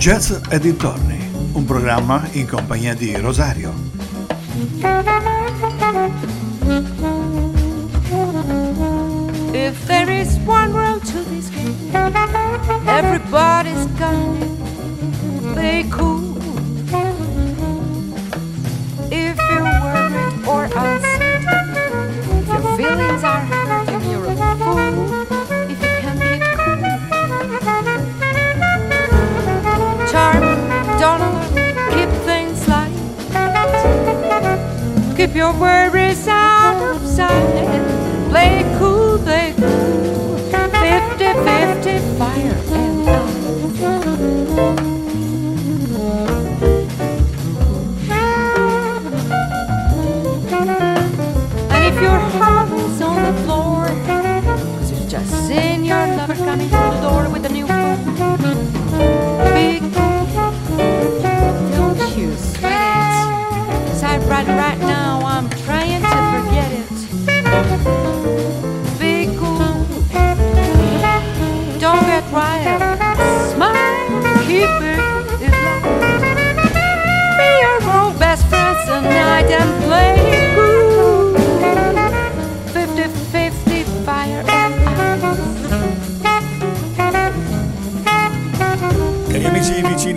Jazz e dintorni, un programma in compagnia di Rosario. If there is one world to this game, everybody's gonna worry.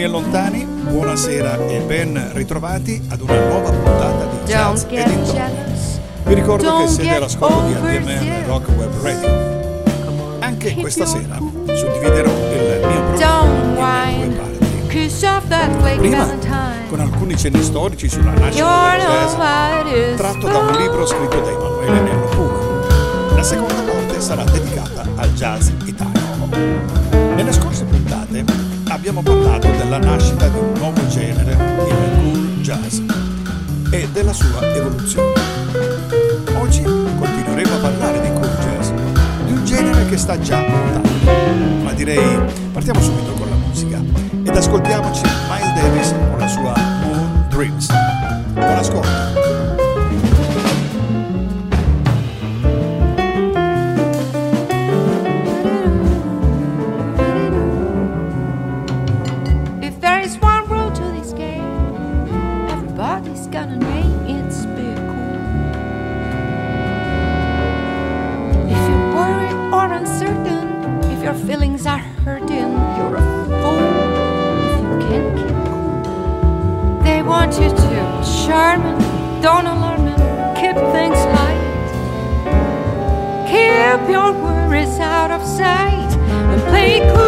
E lontani, buonasera e ben ritrovati ad una nuova puntata di Jazz e dintorni. Vi ricordo che Don't siete get all'ascolto di ADMR. Rock Web Radio. Anche questa sera suddividerò il mio programma in due parti. Prima con alcuni cenni storici sulla nascita del jazz tratto da un libro scritto da Emanuele Nello Puma. La seconda parte sarà dedicata al jazz italiano. Nelle scorse puntate abbiamo parlato della nascita di un nuovo genere, il cool jazz, e della sua evoluzione. Oggi continueremo a parlare di cool jazz, di un genere che sta già mutando. Ma direi partiamo subito con la musica ed ascoltiamoci Miles Davis con la sua Moon Dreams. Buon ascolto! And don't alarm and keep things light. Keep your worries out of sight and play cool,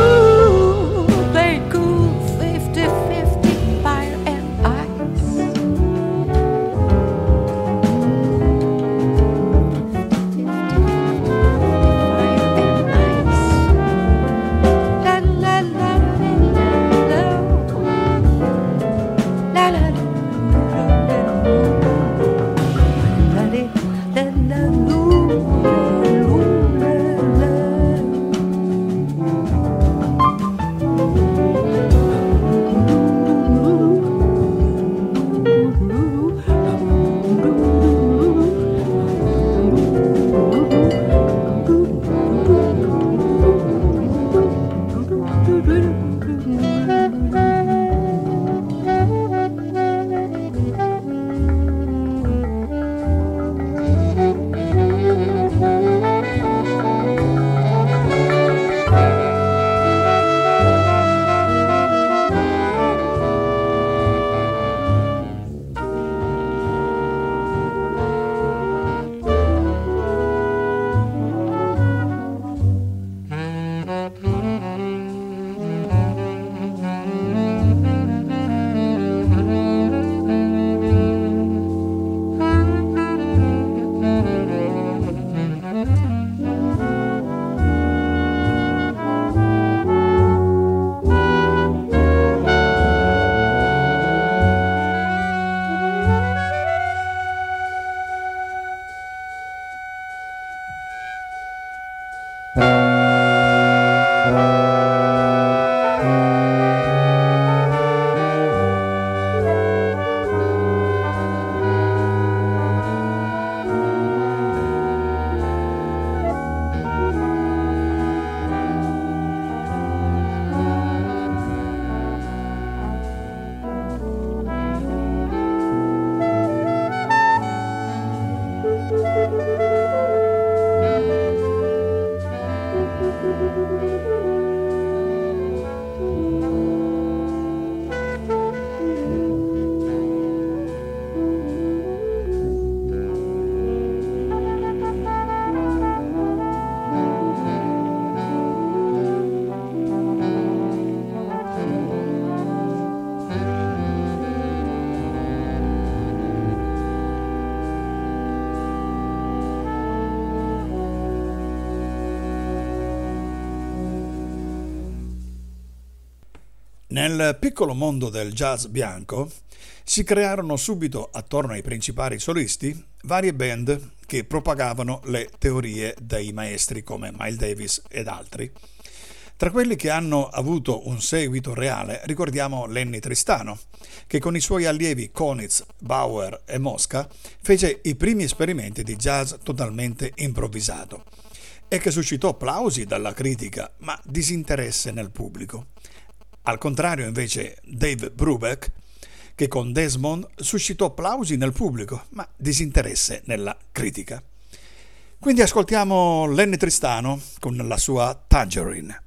Nel piccolo mondo del jazz bianco si crearono subito attorno ai principali solisti varie band che propagavano le teorie dei maestri come Miles Davis ed altri. Tra quelli che hanno avuto un seguito reale ricordiamo Lenny Tristano, che con i suoi allievi Konitz, Bauer e Mosca fece i primi esperimenti di jazz totalmente improvvisato e che suscitò applausi dalla critica ma disinteresse nel pubblico. Al contrario invece Dave Brubeck, che con Desmond suscitò applausi nel pubblico ma disinteresse nella critica. Quindi ascoltiamo Lenny Tristano con la sua Tangerine.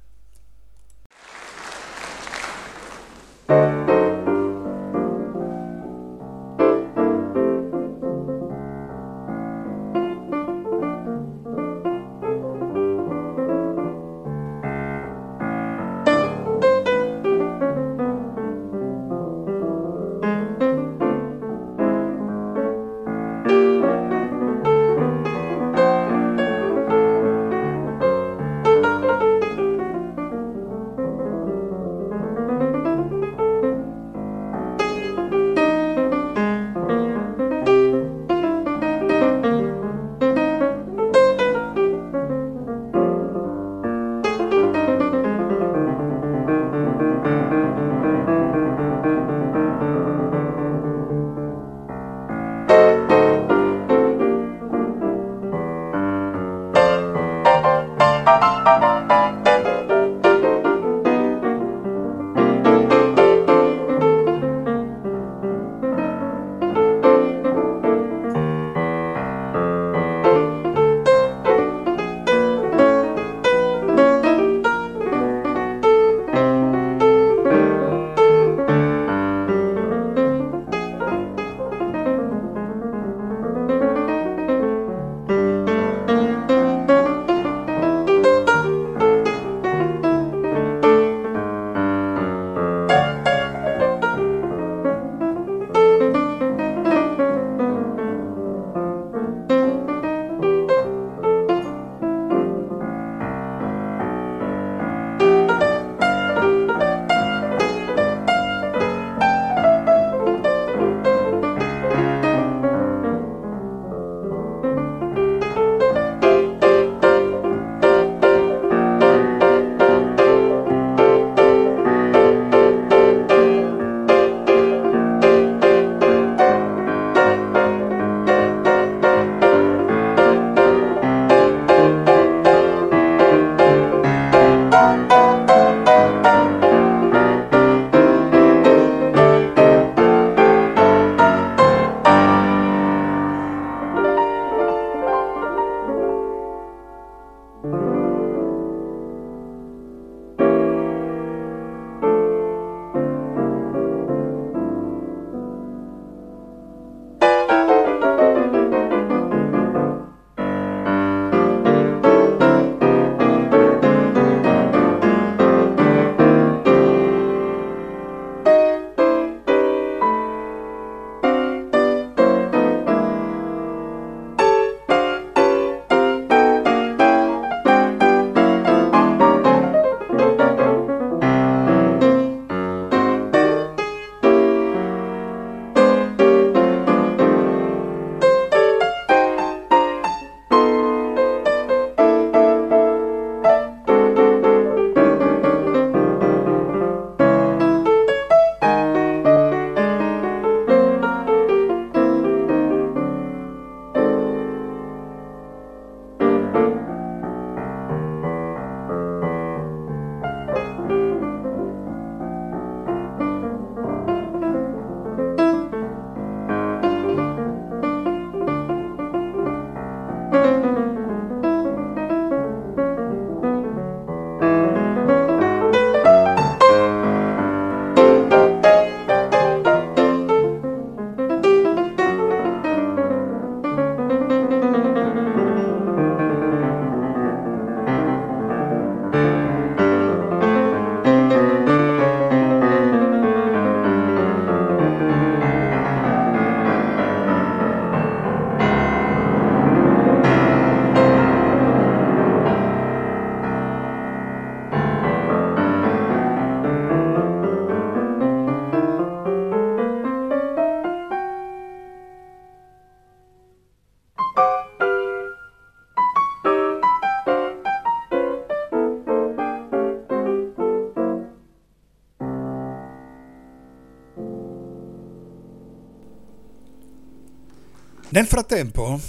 Nel frattempo,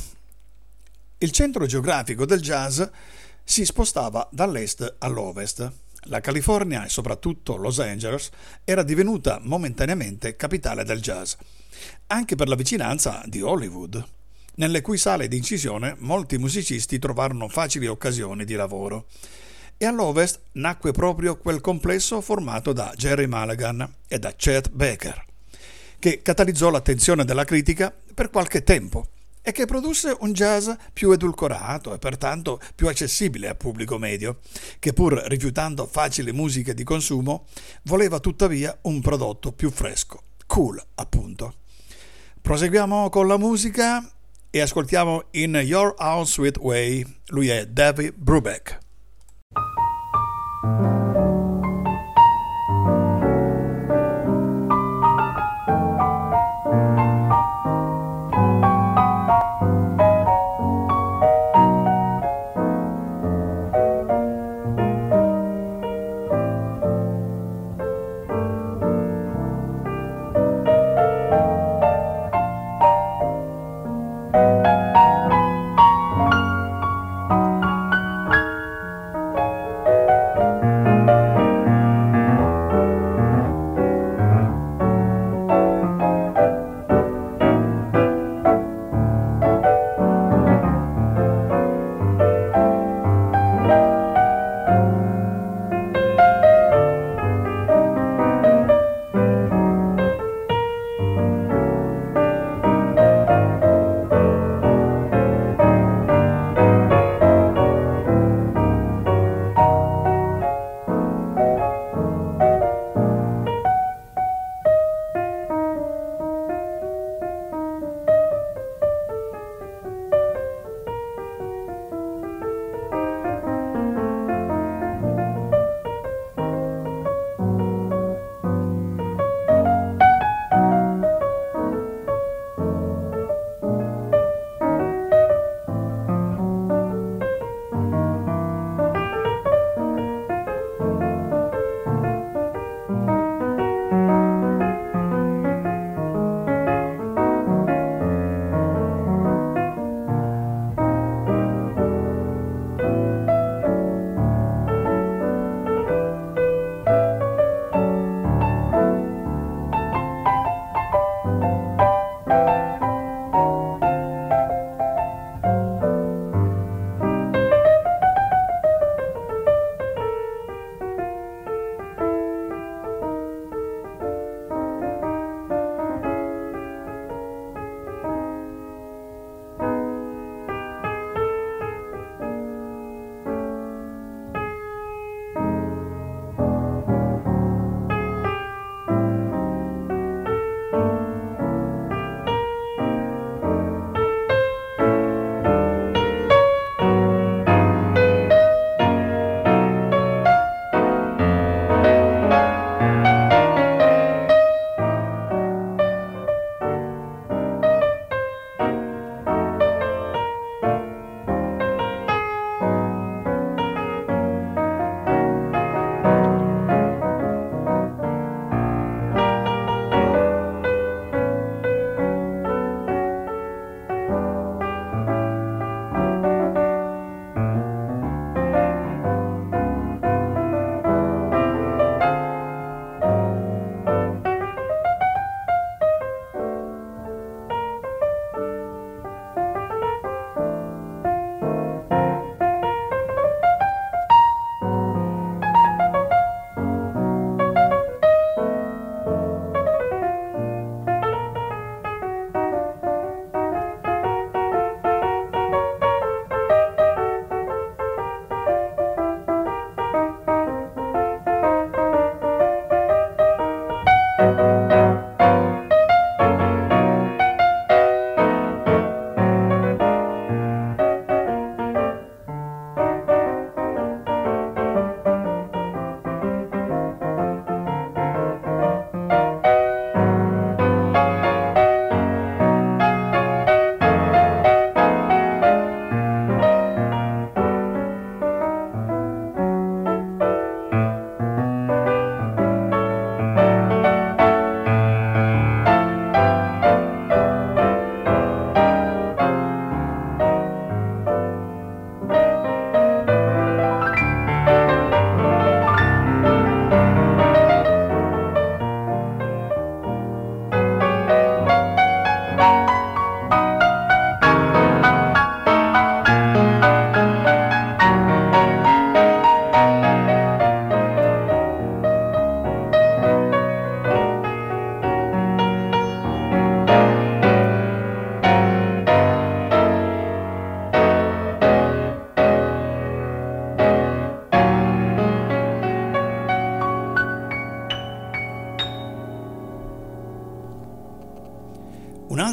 il centro geografico del jazz si spostava dall'est all'ovest. La California e soprattutto Los Angeles era divenuta momentaneamente capitale del jazz, anche per la vicinanza di Hollywood, nelle cui sale di incisione molti musicisti trovarono facili occasioni di lavoro. E all'ovest nacque proprio quel complesso formato da Jerry Mulligan e da Chet Baker, che catalizzò l'attenzione della critica per qualche tempo e che produsse un jazz più edulcorato e pertanto più accessibile al pubblico medio, che pur rifiutando facili musiche di consumo, voleva tuttavia un prodotto più fresco, cool appunto. Proseguiamo con la musica e ascoltiamo In Your Own Sweet Way, lui è David Brubeck.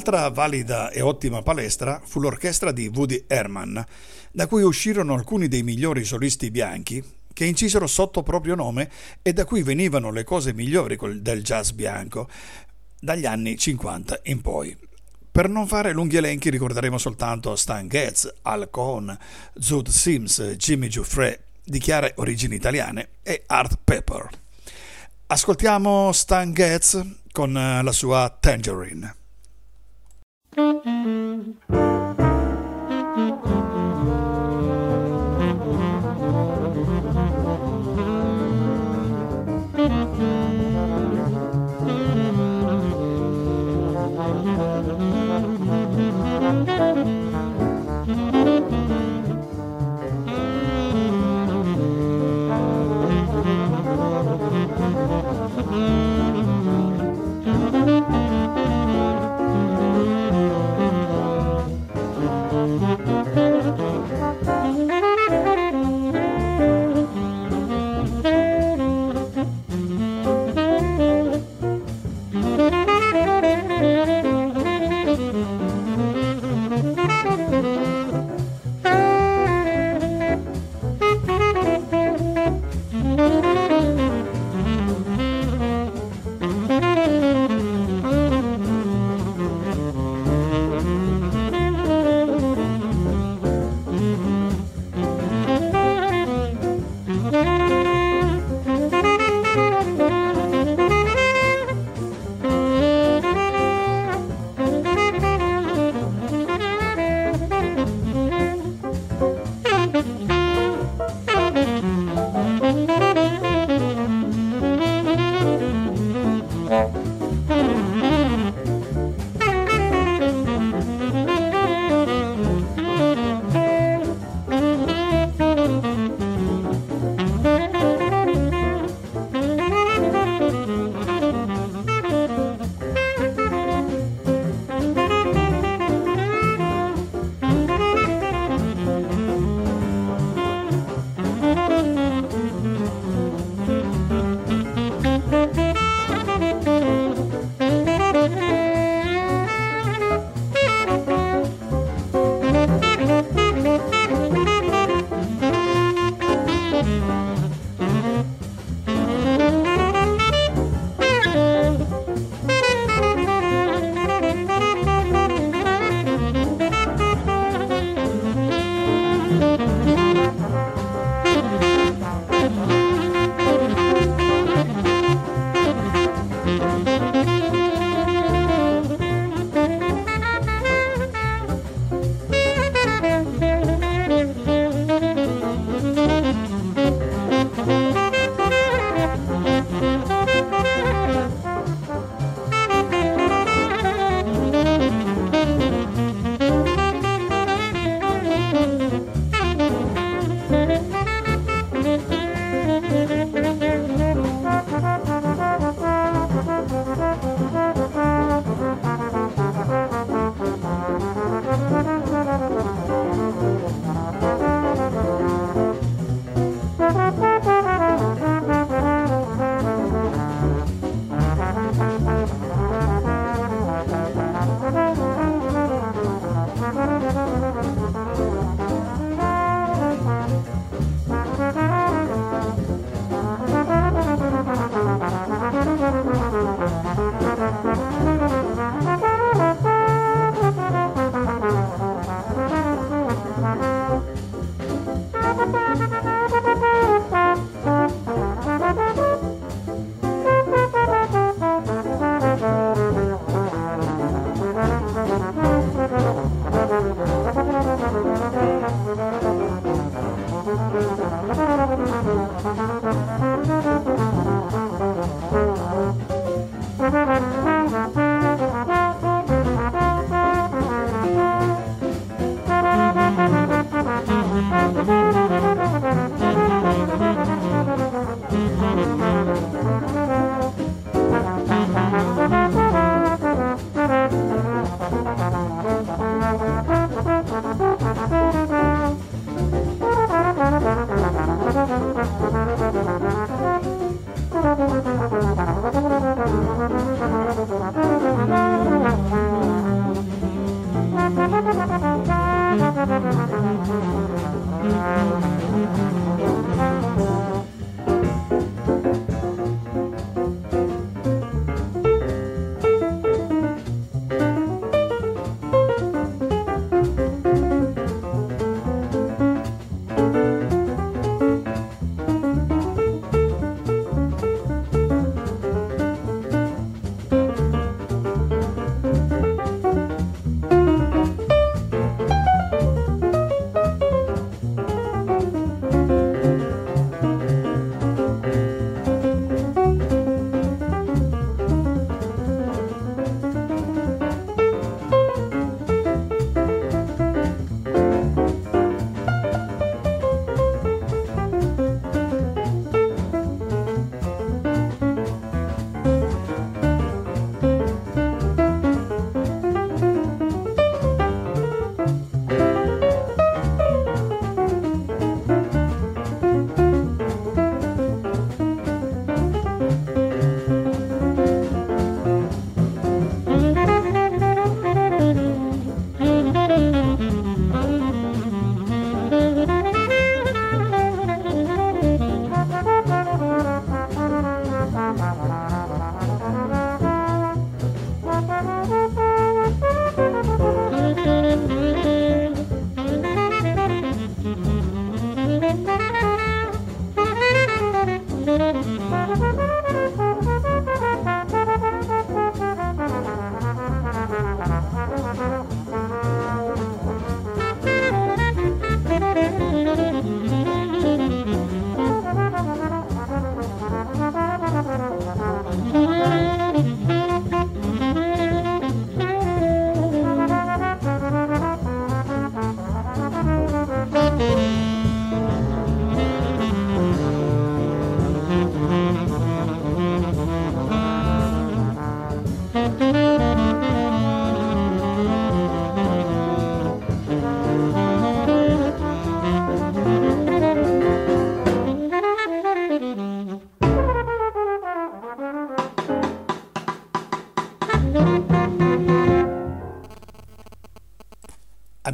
Un'altra valida e ottima palestra fu l'orchestra di Woody Herman, da cui uscirono alcuni dei migliori solisti bianchi che incisero sotto proprio nome e da cui venivano le cose migliori del jazz bianco dagli anni 50 in poi. Per non fare lunghi elenchi ricorderemo soltanto Stan Getz, Al Cohn, Zoot Sims, Jimmy Giuffre di chiare origini italiane e Art Pepper. Ascoltiamo Stan Getz con la sua Tangerine. Mm-hmm.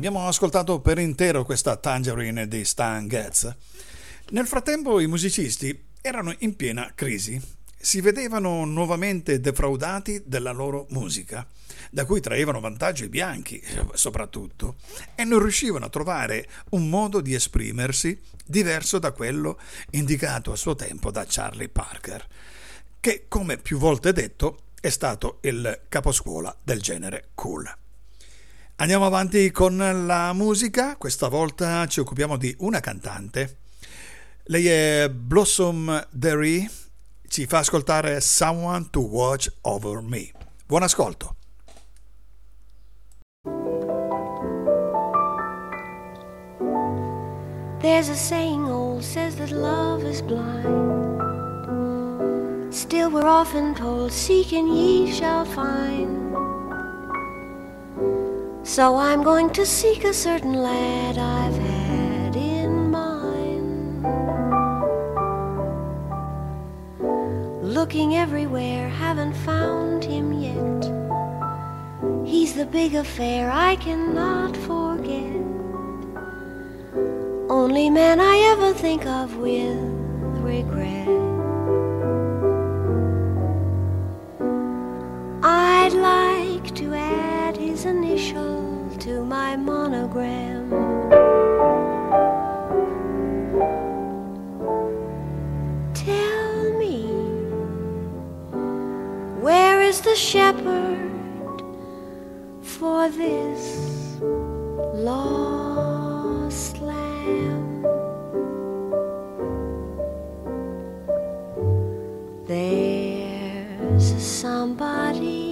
Abbiamo ascoltato per intero questa Tangerine di Stan Getz. Nel frattempo i musicisti erano in piena crisi. Si vedevano nuovamente defraudati della loro musica, da cui traevano vantaggio i bianchi, soprattutto, e non riuscivano a trovare un modo di esprimersi diverso da quello indicato a suo tempo da Charlie Parker, che, come più volte detto, è stato il caposcuola del genere cool. Andiamo avanti con la musica, questa volta ci occupiamo di una cantante. Lei è Blossom Derry, ci fa ascoltare Someone to Watch Over Me. Buon ascolto. There's a saying old says that love is blind. Still, we're often told, Seek and ye shall find. So I'm going to seek a certain lad I've had in mind. Looking everywhere, haven't found him yet. He's the big affair I cannot forget. Only man I ever think of with regret. I'd like to add his initial to my monogram. Tell me, where is the shepherd for this lost lamb? There's somebody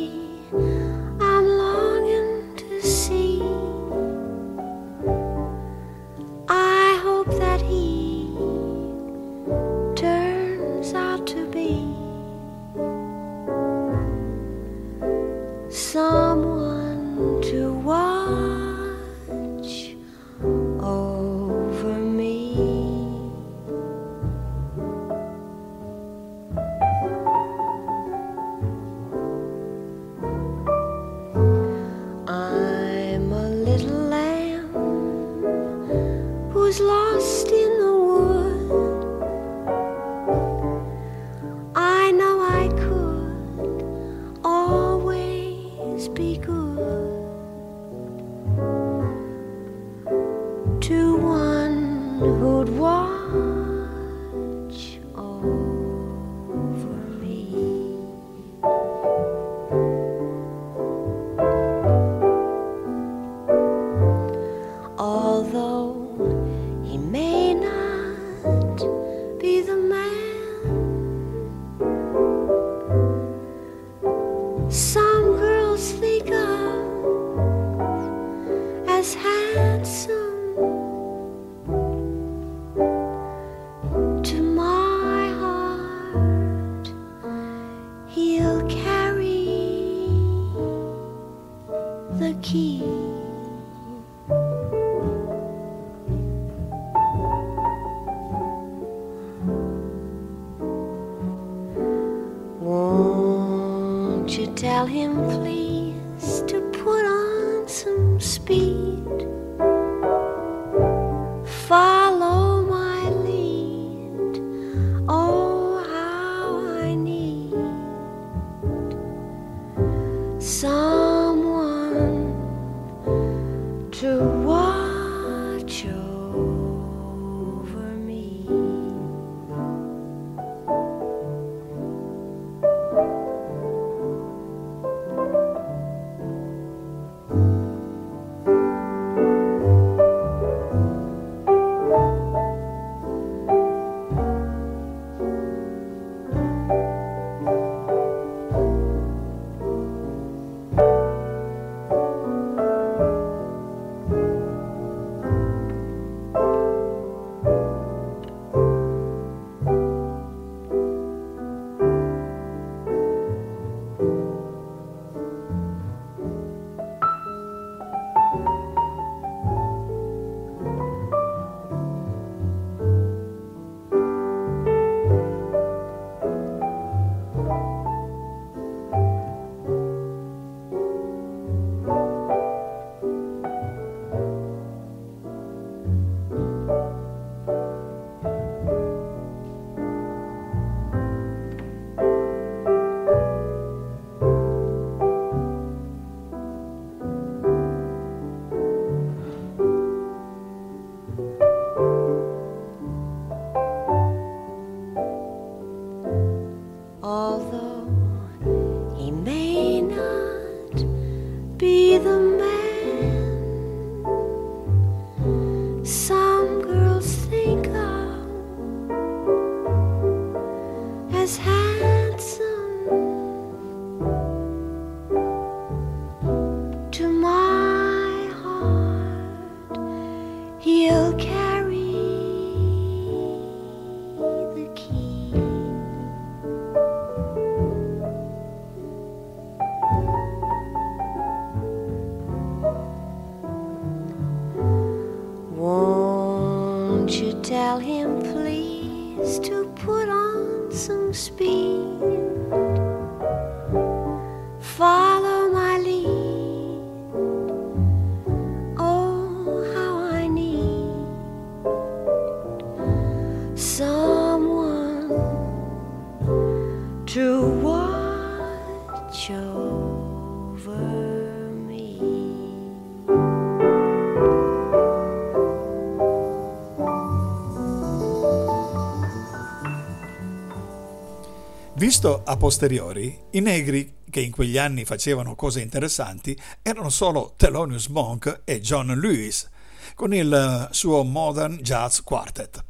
Visto a posteriori, i negri che in quegli anni facevano cose interessanti erano solo Thelonious Monk e John Lewis, con il eh, suo Modern Jazz Quartet.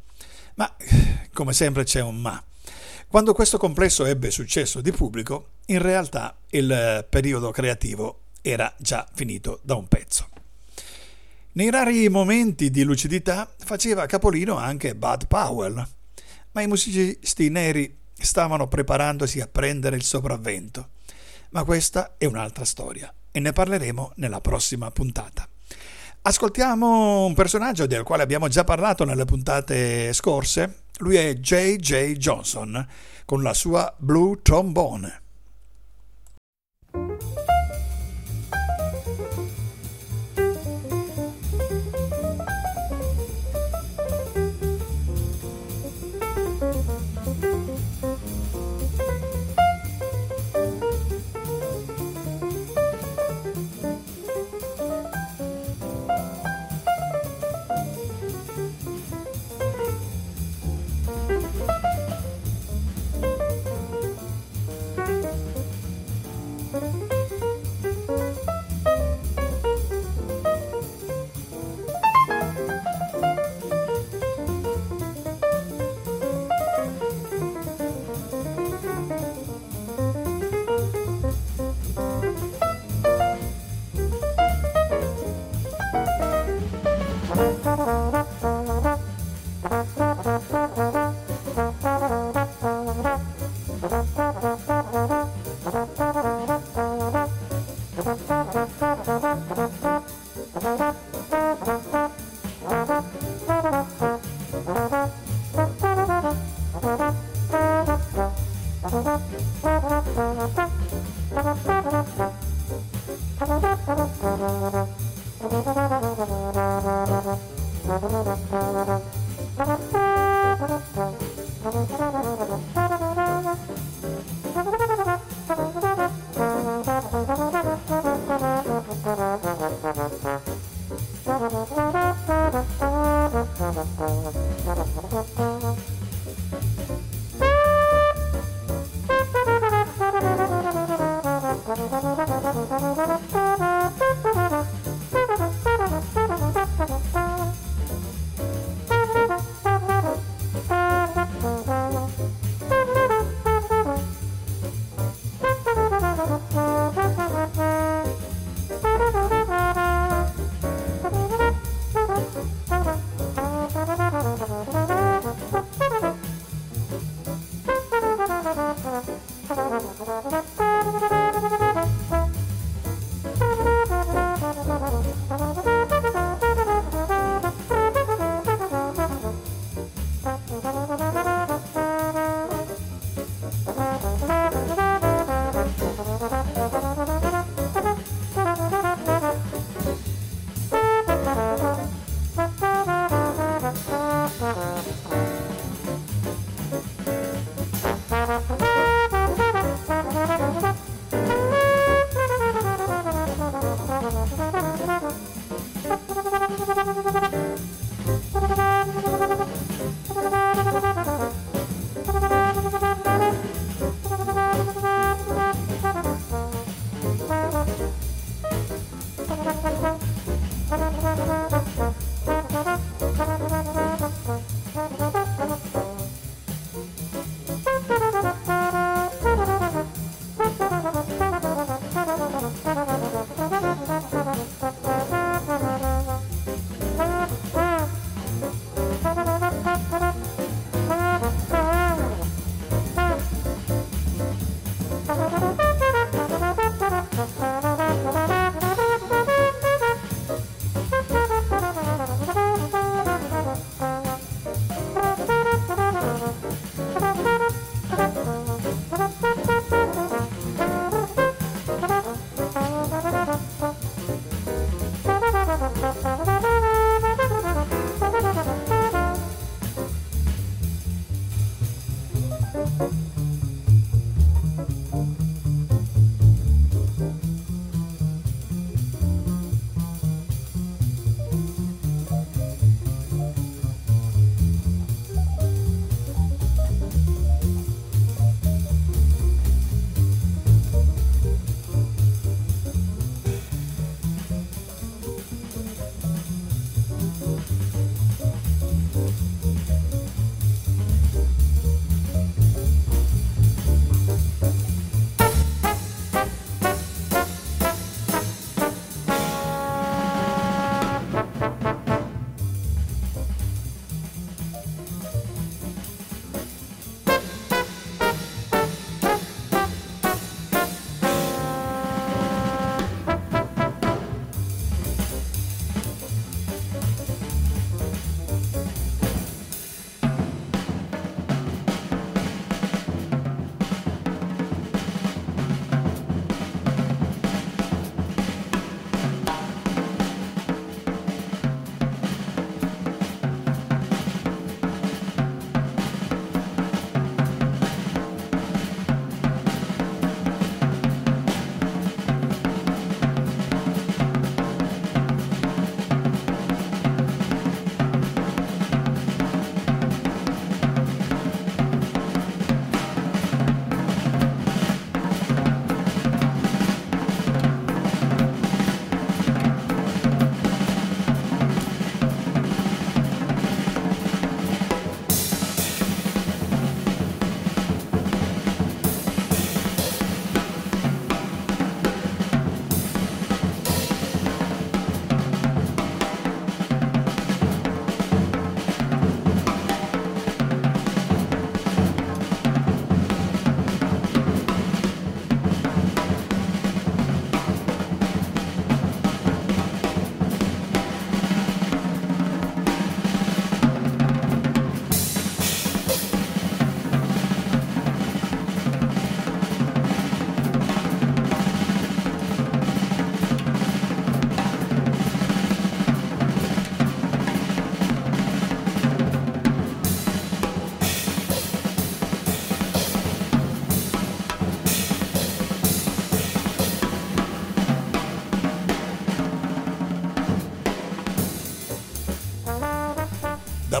Ma, come sempre, c'è un ma. Quando questo complesso ebbe successo di pubblico, in realtà il eh, periodo creativo era già finito da un pezzo. Nei rari momenti di lucidità faceva capolino anche Bud Powell, ma i musicisti neri stavano preparandosi a prendere il sopravvento. Ma questa è un'altra storia e ne parleremo nella prossima puntata. Ascoltiamo un personaggio del quale abbiamo già parlato nelle puntate scorse. Lui è J.J. Johnson con la sua Blue Trombone.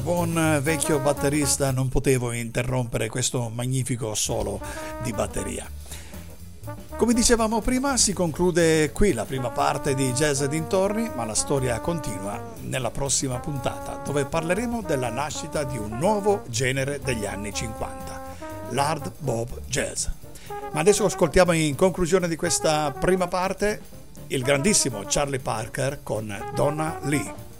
Buon vecchio batterista non potevo interrompere questo magnifico solo di batteria. Come dicevamo prima, si conclude qui la prima parte di Jazz dintorni, ma la storia continua nella prossima puntata, dove parleremo della nascita di un nuovo genere degli anni 50, l'hard bob jazz. Ma adesso ascoltiamo in conclusione di questa prima parte il grandissimo Charlie Parker con Donna Lee.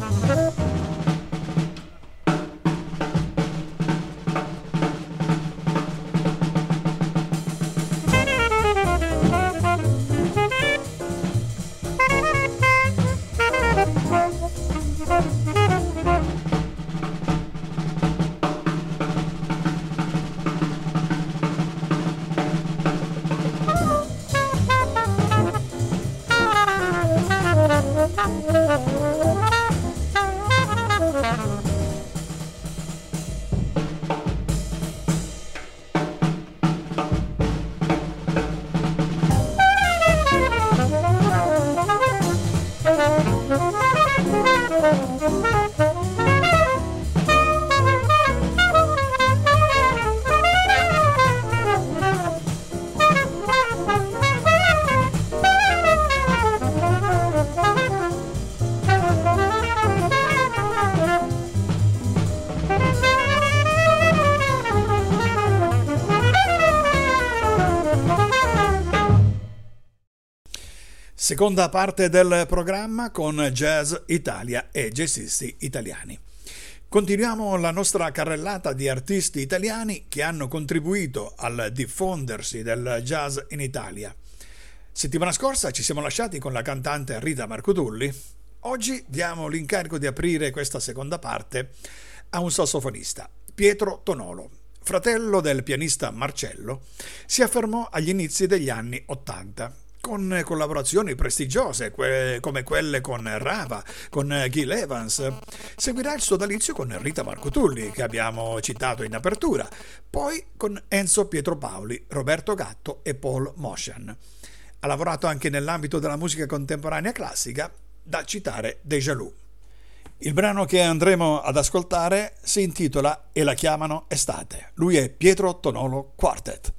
Thank you. Seconda parte del programma con Jazz Italia e jazzisti italiani. Continuiamo la nostra carrellata di artisti italiani che hanno contribuito al diffondersi del jazz in Italia. Settimana scorsa ci siamo lasciati con la cantante Rita Marcotulli. Oggi diamo l'incarico di aprire questa seconda parte a un sassofonista, Pietro Tonolo. Fratello del pianista Marcello, si affermò agli inizi degli anni Ottanta con collaborazioni prestigiose que- come quelle con Rava, con Gil Evans. Seguirà il sodalizio con Rita Marcotulli, che abbiamo citato in apertura, poi con Enzo Pietro Paoli, Roberto Gatto e Paul Motion. Ha lavorato anche nell'ambito della musica contemporanea classica, da citare Deja Lu. Il brano che andremo ad ascoltare si intitola E la chiamano Estate. Lui è Pietro Tonolo Quartet.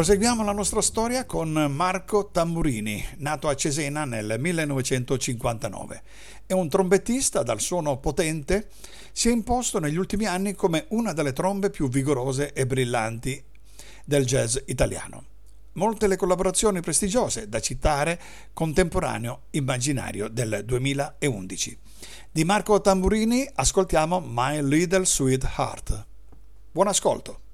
Proseguiamo la nostra storia con Marco Tamburini, nato a Cesena nel 1959. È un trombettista dal suono potente, si è imposto negli ultimi anni come una delle trombe più vigorose e brillanti del jazz italiano. Molte le collaborazioni prestigiose da citare Contemporaneo Immaginario del 2011. Di Marco Tamburini ascoltiamo My Little Sweetheart. Buon ascolto!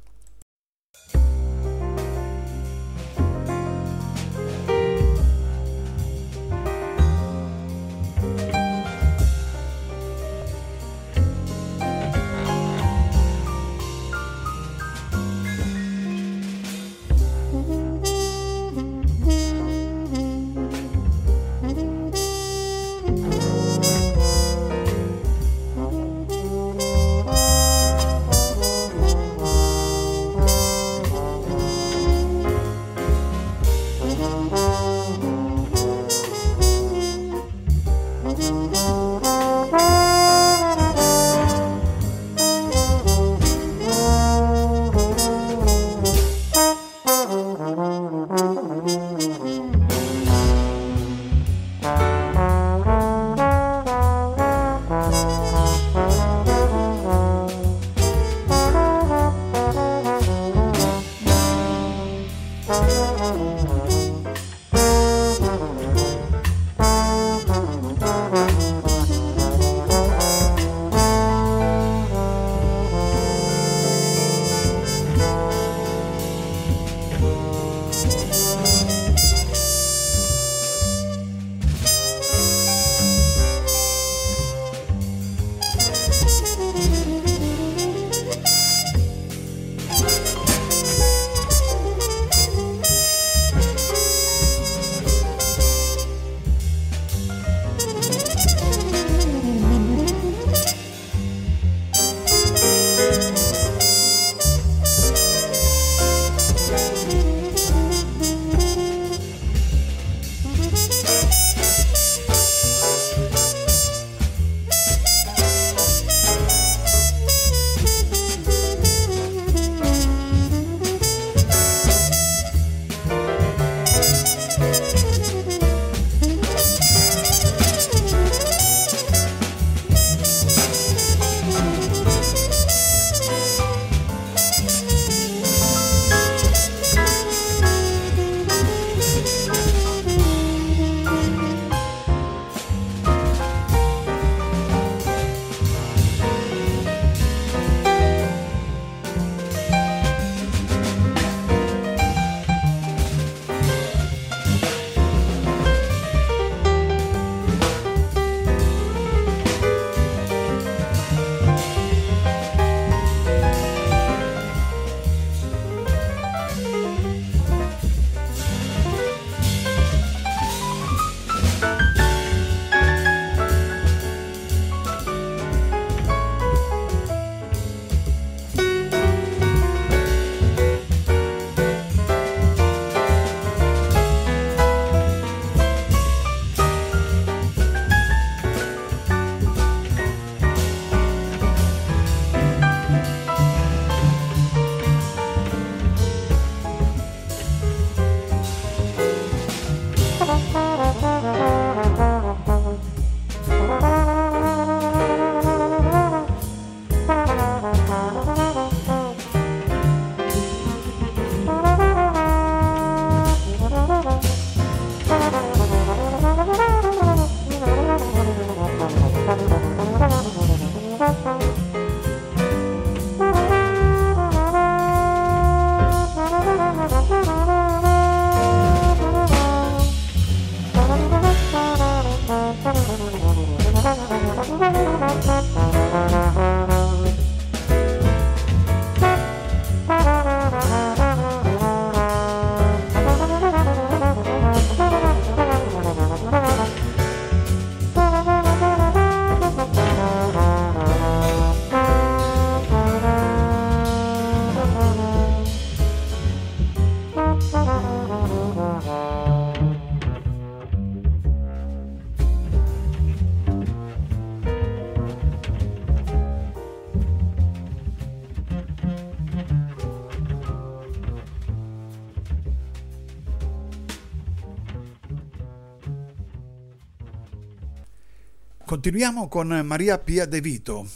Continuiamo con Maria Pia De Vito.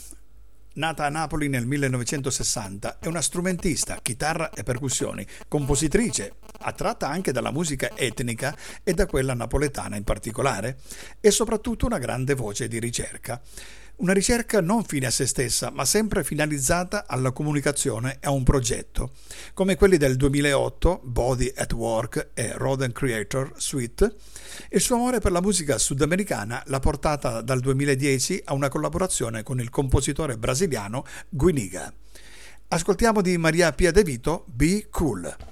Nata a Napoli nel 1960, è una strumentista, chitarra e percussioni, compositrice, attratta anche dalla musica etnica e da quella napoletana in particolare, e soprattutto una grande voce di ricerca. Una ricerca non fine a se stessa, ma sempre finalizzata alla comunicazione e a un progetto, come quelli del 2008, Body at Work e Roden Creator Suite. Il suo amore per la musica sudamericana l'ha portata dal 2010 a una collaborazione con il compositore brasiliano Guiniga. Ascoltiamo di Maria Pia De Vito Be Cool.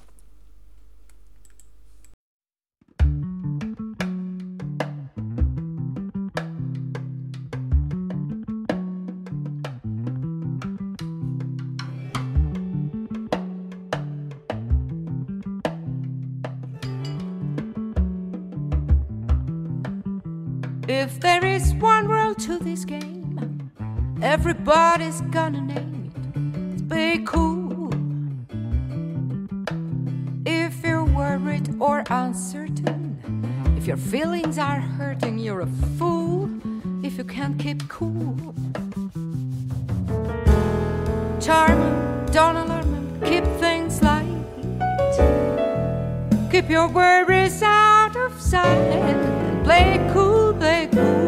If there is one rule to this game, everybody's gonna name it. Be cool. If you're worried or uncertain, if your feelings are hurting, you're a fool. If you can't keep cool, charm don't alarm them, keep things light. Keep your worries out of sight. Play cool, seco.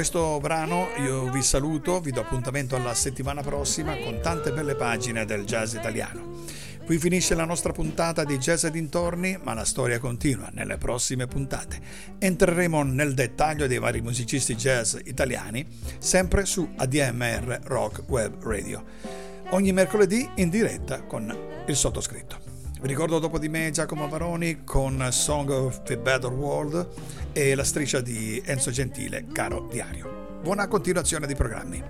Questo brano io vi saluto, vi do appuntamento alla settimana prossima con tante belle pagine del jazz italiano. Qui finisce la nostra puntata di Jazz e dintorni, ma la storia continua nelle prossime puntate. Entreremo nel dettaglio dei vari musicisti jazz italiani, sempre su ADMR Rock Web Radio. Ogni mercoledì in diretta con il sottoscritto. Vi ricordo dopo di me Giacomo Varoni con Song of the Better World e la striscia di Enzo Gentile, Caro Diario. Buona continuazione di programmi.